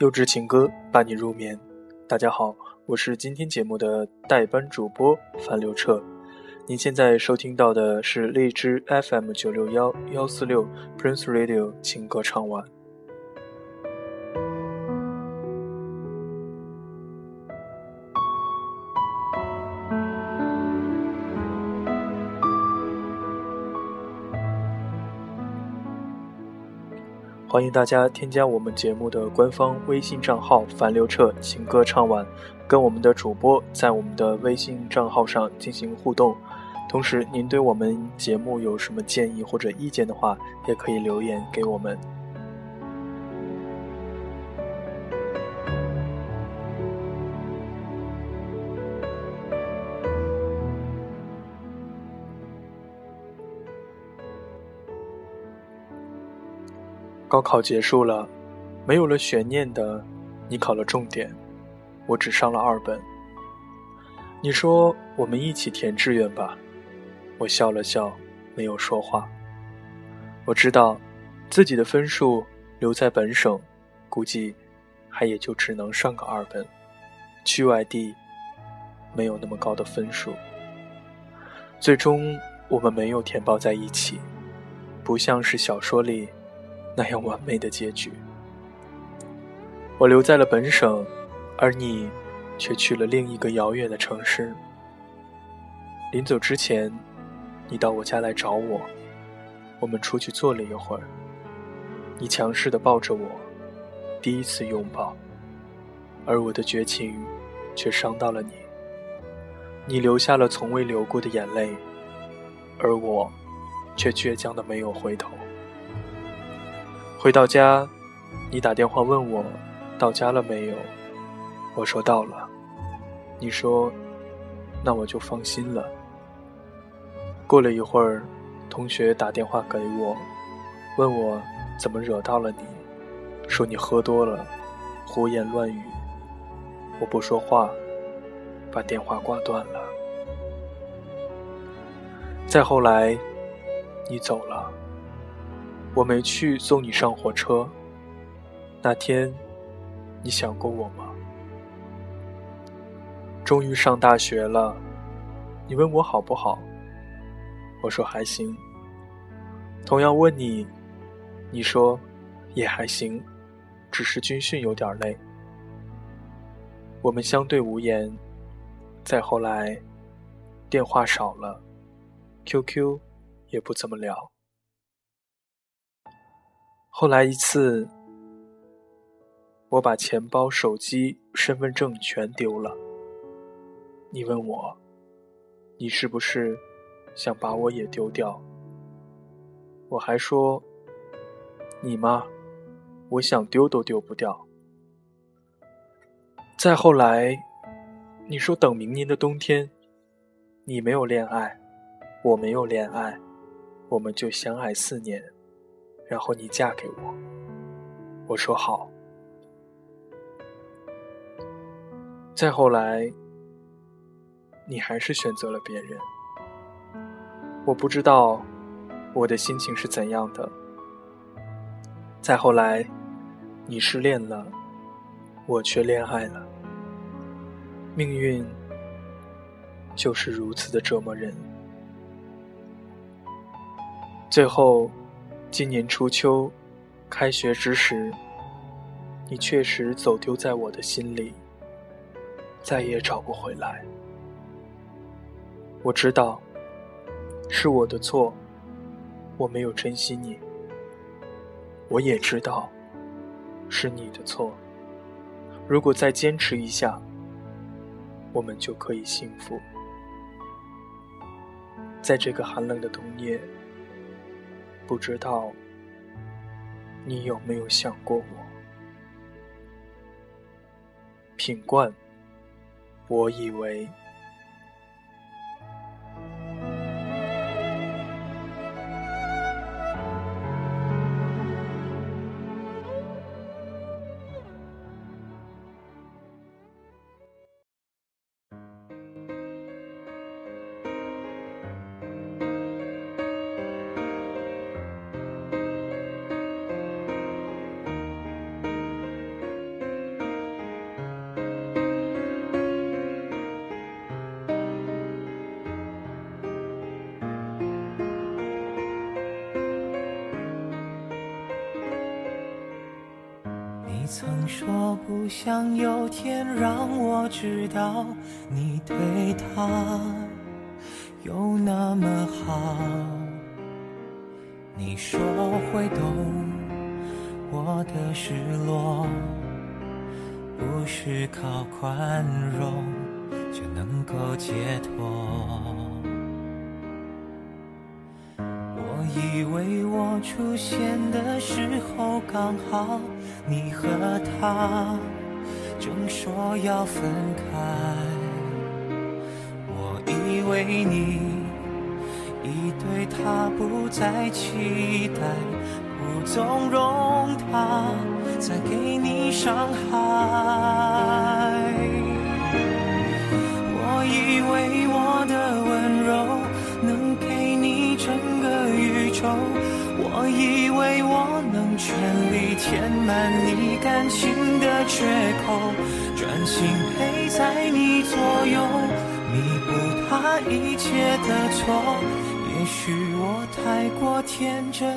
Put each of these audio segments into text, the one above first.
优质情歌伴你入眠。大家好，我是今天节目的代班主播樊刘彻。您现在收听到的是荔枝 FM 九六幺幺四六 Prince Radio 情歌唱晚。欢迎大家添加我们节目的官方微信账号“樊刘彻情歌唱晚”，跟我们的主播在我们的微信账号上进行互动。同时，您对我们节目有什么建议或者意见的话，也可以留言给我们。高考结束了，没有了悬念的，你考了重点，我只上了二本。你说我们一起填志愿吧，我笑了笑，没有说话。我知道，自己的分数留在本省，估计还也就只能上个二本，去外地没有那么高的分数。最终我们没有填报在一起，不像是小说里。那样完美的结局，我留在了本省，而你却去了另一个遥远的城市。临走之前，你到我家来找我，我们出去坐了一会儿。你强势的抱着我，第一次拥抱，而我的绝情却伤到了你。你流下了从未流过的眼泪，而我却倔强的没有回头。回到家，你打电话问我到家了没有？我说到了。你说，那我就放心了。过了一会儿，同学打电话给我，问我怎么惹到了你，说你喝多了，胡言乱语。我不说话，把电话挂断了。再后来，你走了。我没去送你上火车。那天，你想过我吗？终于上大学了，你问我好不好？我说还行。同样问你，你说也还行，只是军训有点累。我们相对无言。再后来，电话少了，QQ 也不怎么聊。后来一次，我把钱包、手机、身份证全丢了。你问我，你是不是想把我也丢掉？我还说，你嘛，我想丢都丢不掉。再后来，你说等明年的冬天，你没有恋爱，我没有恋爱，我们就相爱四年。然后你嫁给我，我说好。再后来，你还是选择了别人。我不知道我的心情是怎样的。再后来，你失恋了，我却恋爱了。命运就是如此的折磨人。最后。今年初秋，开学之时，你确实走丢在我的心里，再也找不回来。我知道，是我的错，我没有珍惜你。我也知道，是你的错。如果再坚持一下，我们就可以幸福。在这个寒冷的冬夜。不知道你有没有想过我？品冠，我以为。曾说不想有天让我知道你对他有那么好。你说会懂我的失落，不是靠宽容就能够解脱。以为我出现的时候刚好你和他正说要分开，我以为你已对他不再期待，不纵容他再给你伤害。填满你感情的缺口，专心陪在你左右，弥补他一切的错。也许我太过天真，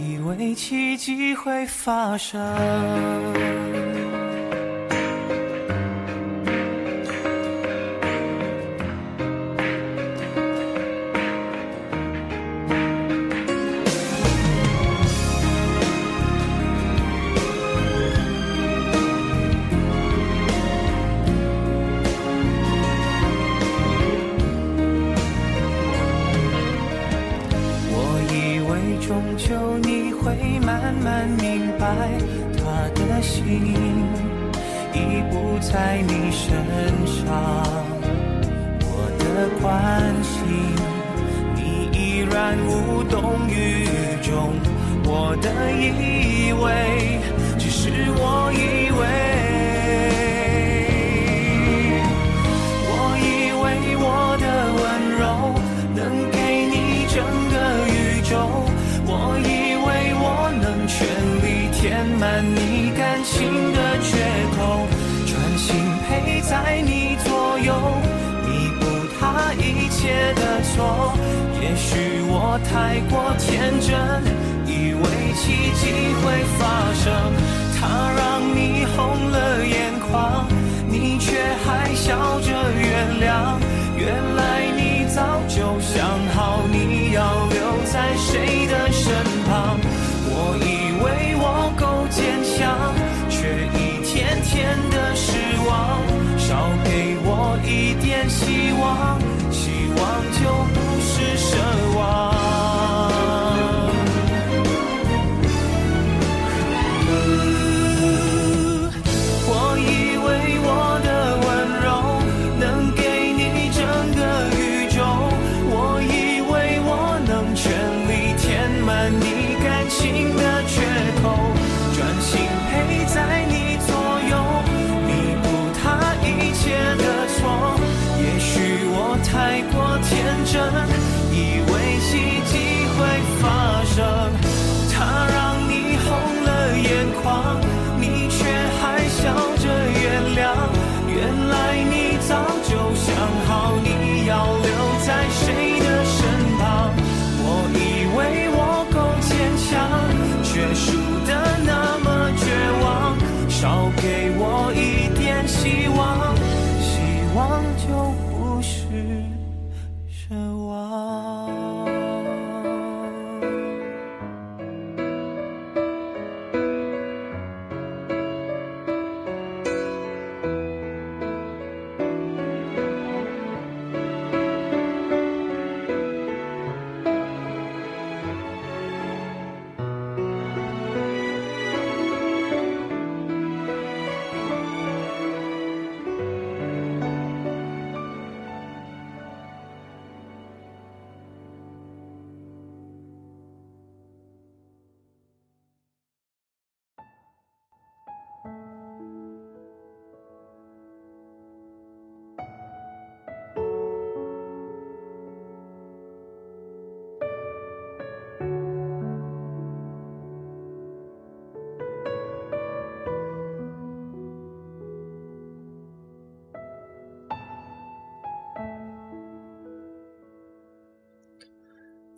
以为奇迹会发生。求你会慢慢明白他的心已不在你身上我的关心你依然无动于衷我的以为只是我以为全力填满你感情的缺口，专心陪在你左右，弥补他一切的错。也许我太过天真，以为奇迹会发生。他让你红了眼眶，你却还笑着原谅。原来你早就想好，你要留在谁的身旁？我一。为我够坚强，却一天天的失望。少给我一点希望，天真以为奇迹会发生。他让你红了眼眶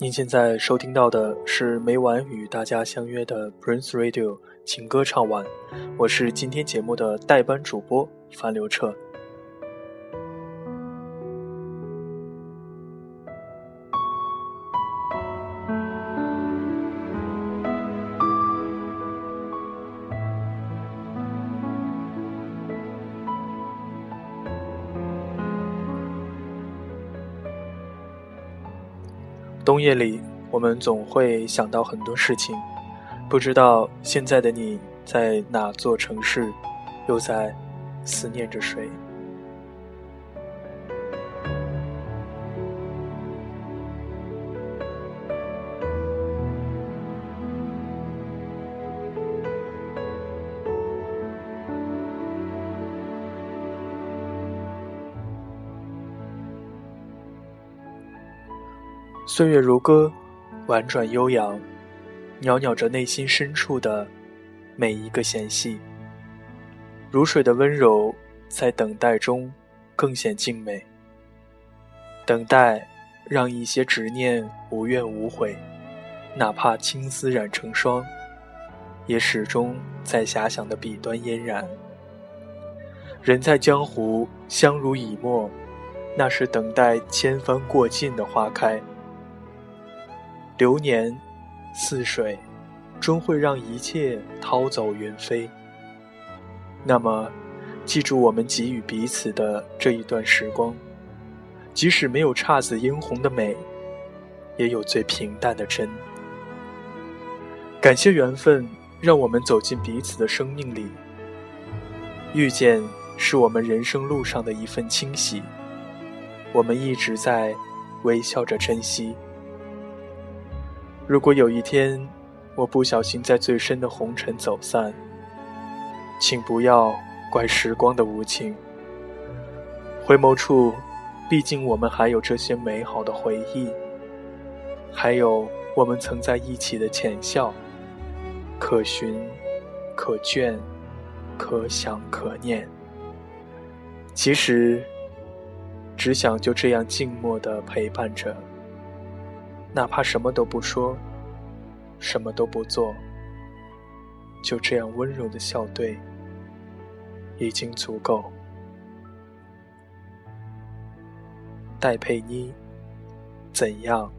您现在收听到的是每晚与大家相约的 Prince Radio 情歌唱晚，我是今天节目的代班主播樊刘彻。冬夜里，我们总会想到很多事情。不知道现在的你在哪座城市，又在思念着谁？岁月如歌，婉转悠扬，袅袅着内心深处的每一个弦息。如水的温柔，在等待中更显静美。等待，让一些执念无怨无悔，哪怕青丝染成霜，也始终在遐想的彼端嫣然。人在江湖，相濡以沫，那是等待千帆过尽的花开。流年，似水，终会让一切逃走云飞。那么，记住我们给予彼此的这一段时光，即使没有姹紫嫣红的美，也有最平淡的真。感谢缘分，让我们走进彼此的生命里。遇见是我们人生路上的一份惊喜，我们一直在微笑着珍惜。如果有一天，我不小心在最深的红尘走散，请不要怪时光的无情。回眸处，毕竟我们还有这些美好的回忆，还有我们曾在一起的浅笑，可寻，可眷，可想可念。其实，只想就这样静默的陪伴着。哪怕什么都不说，什么都不做，就这样温柔的笑对，已经足够。戴佩妮，怎样？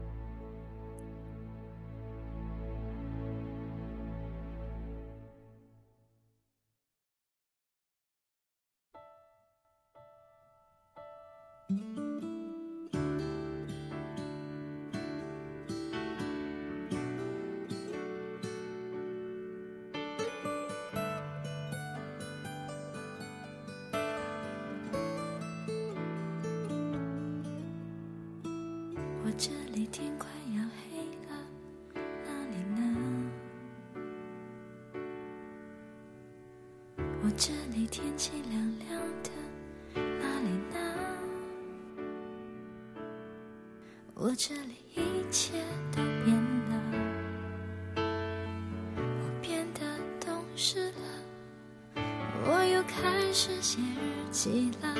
这里天快要黑了，哪里呢？我这里天气凉凉的，哪里呢？我这里一切都变了，我变得懂事了，我又开始写日记了，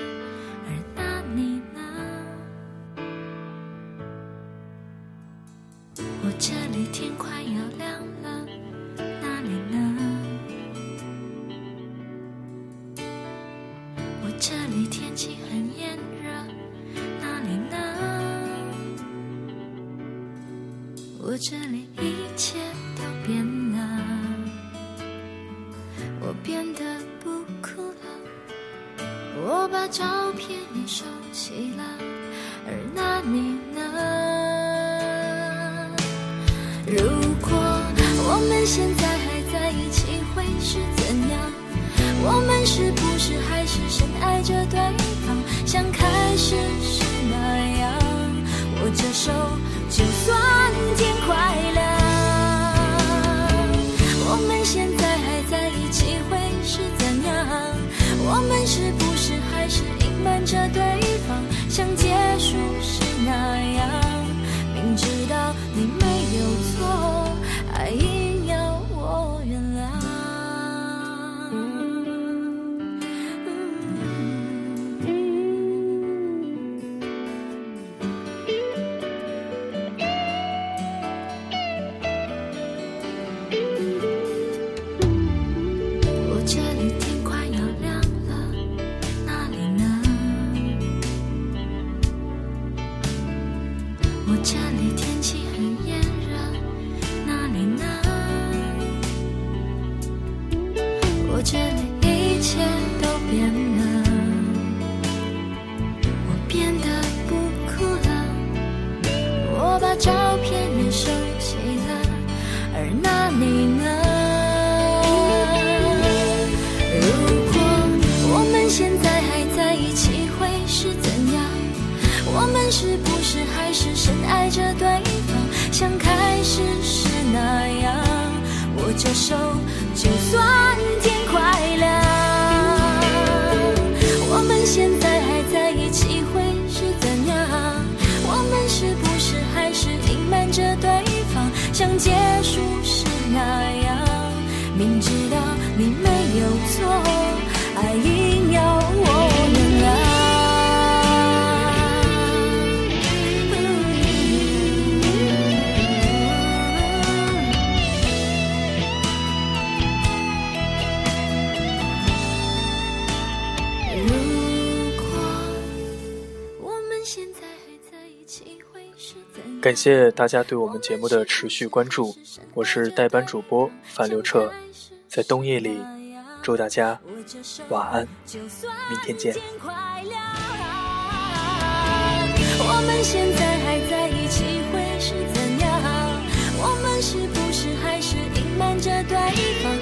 我把照片也收起了，而那你呢？如果我们现在还在一起，会是怎样？我们是不是还是深爱着对方，像开始时那样？握着手，就算天快着对这里握着手，就算天感谢大家对我们节目的持续关注，我是代班主播范刘彻，在冬夜里祝大家晚安，明天见。我们现在还在一起会是怎样？我们是不是还是隐瞒着对方？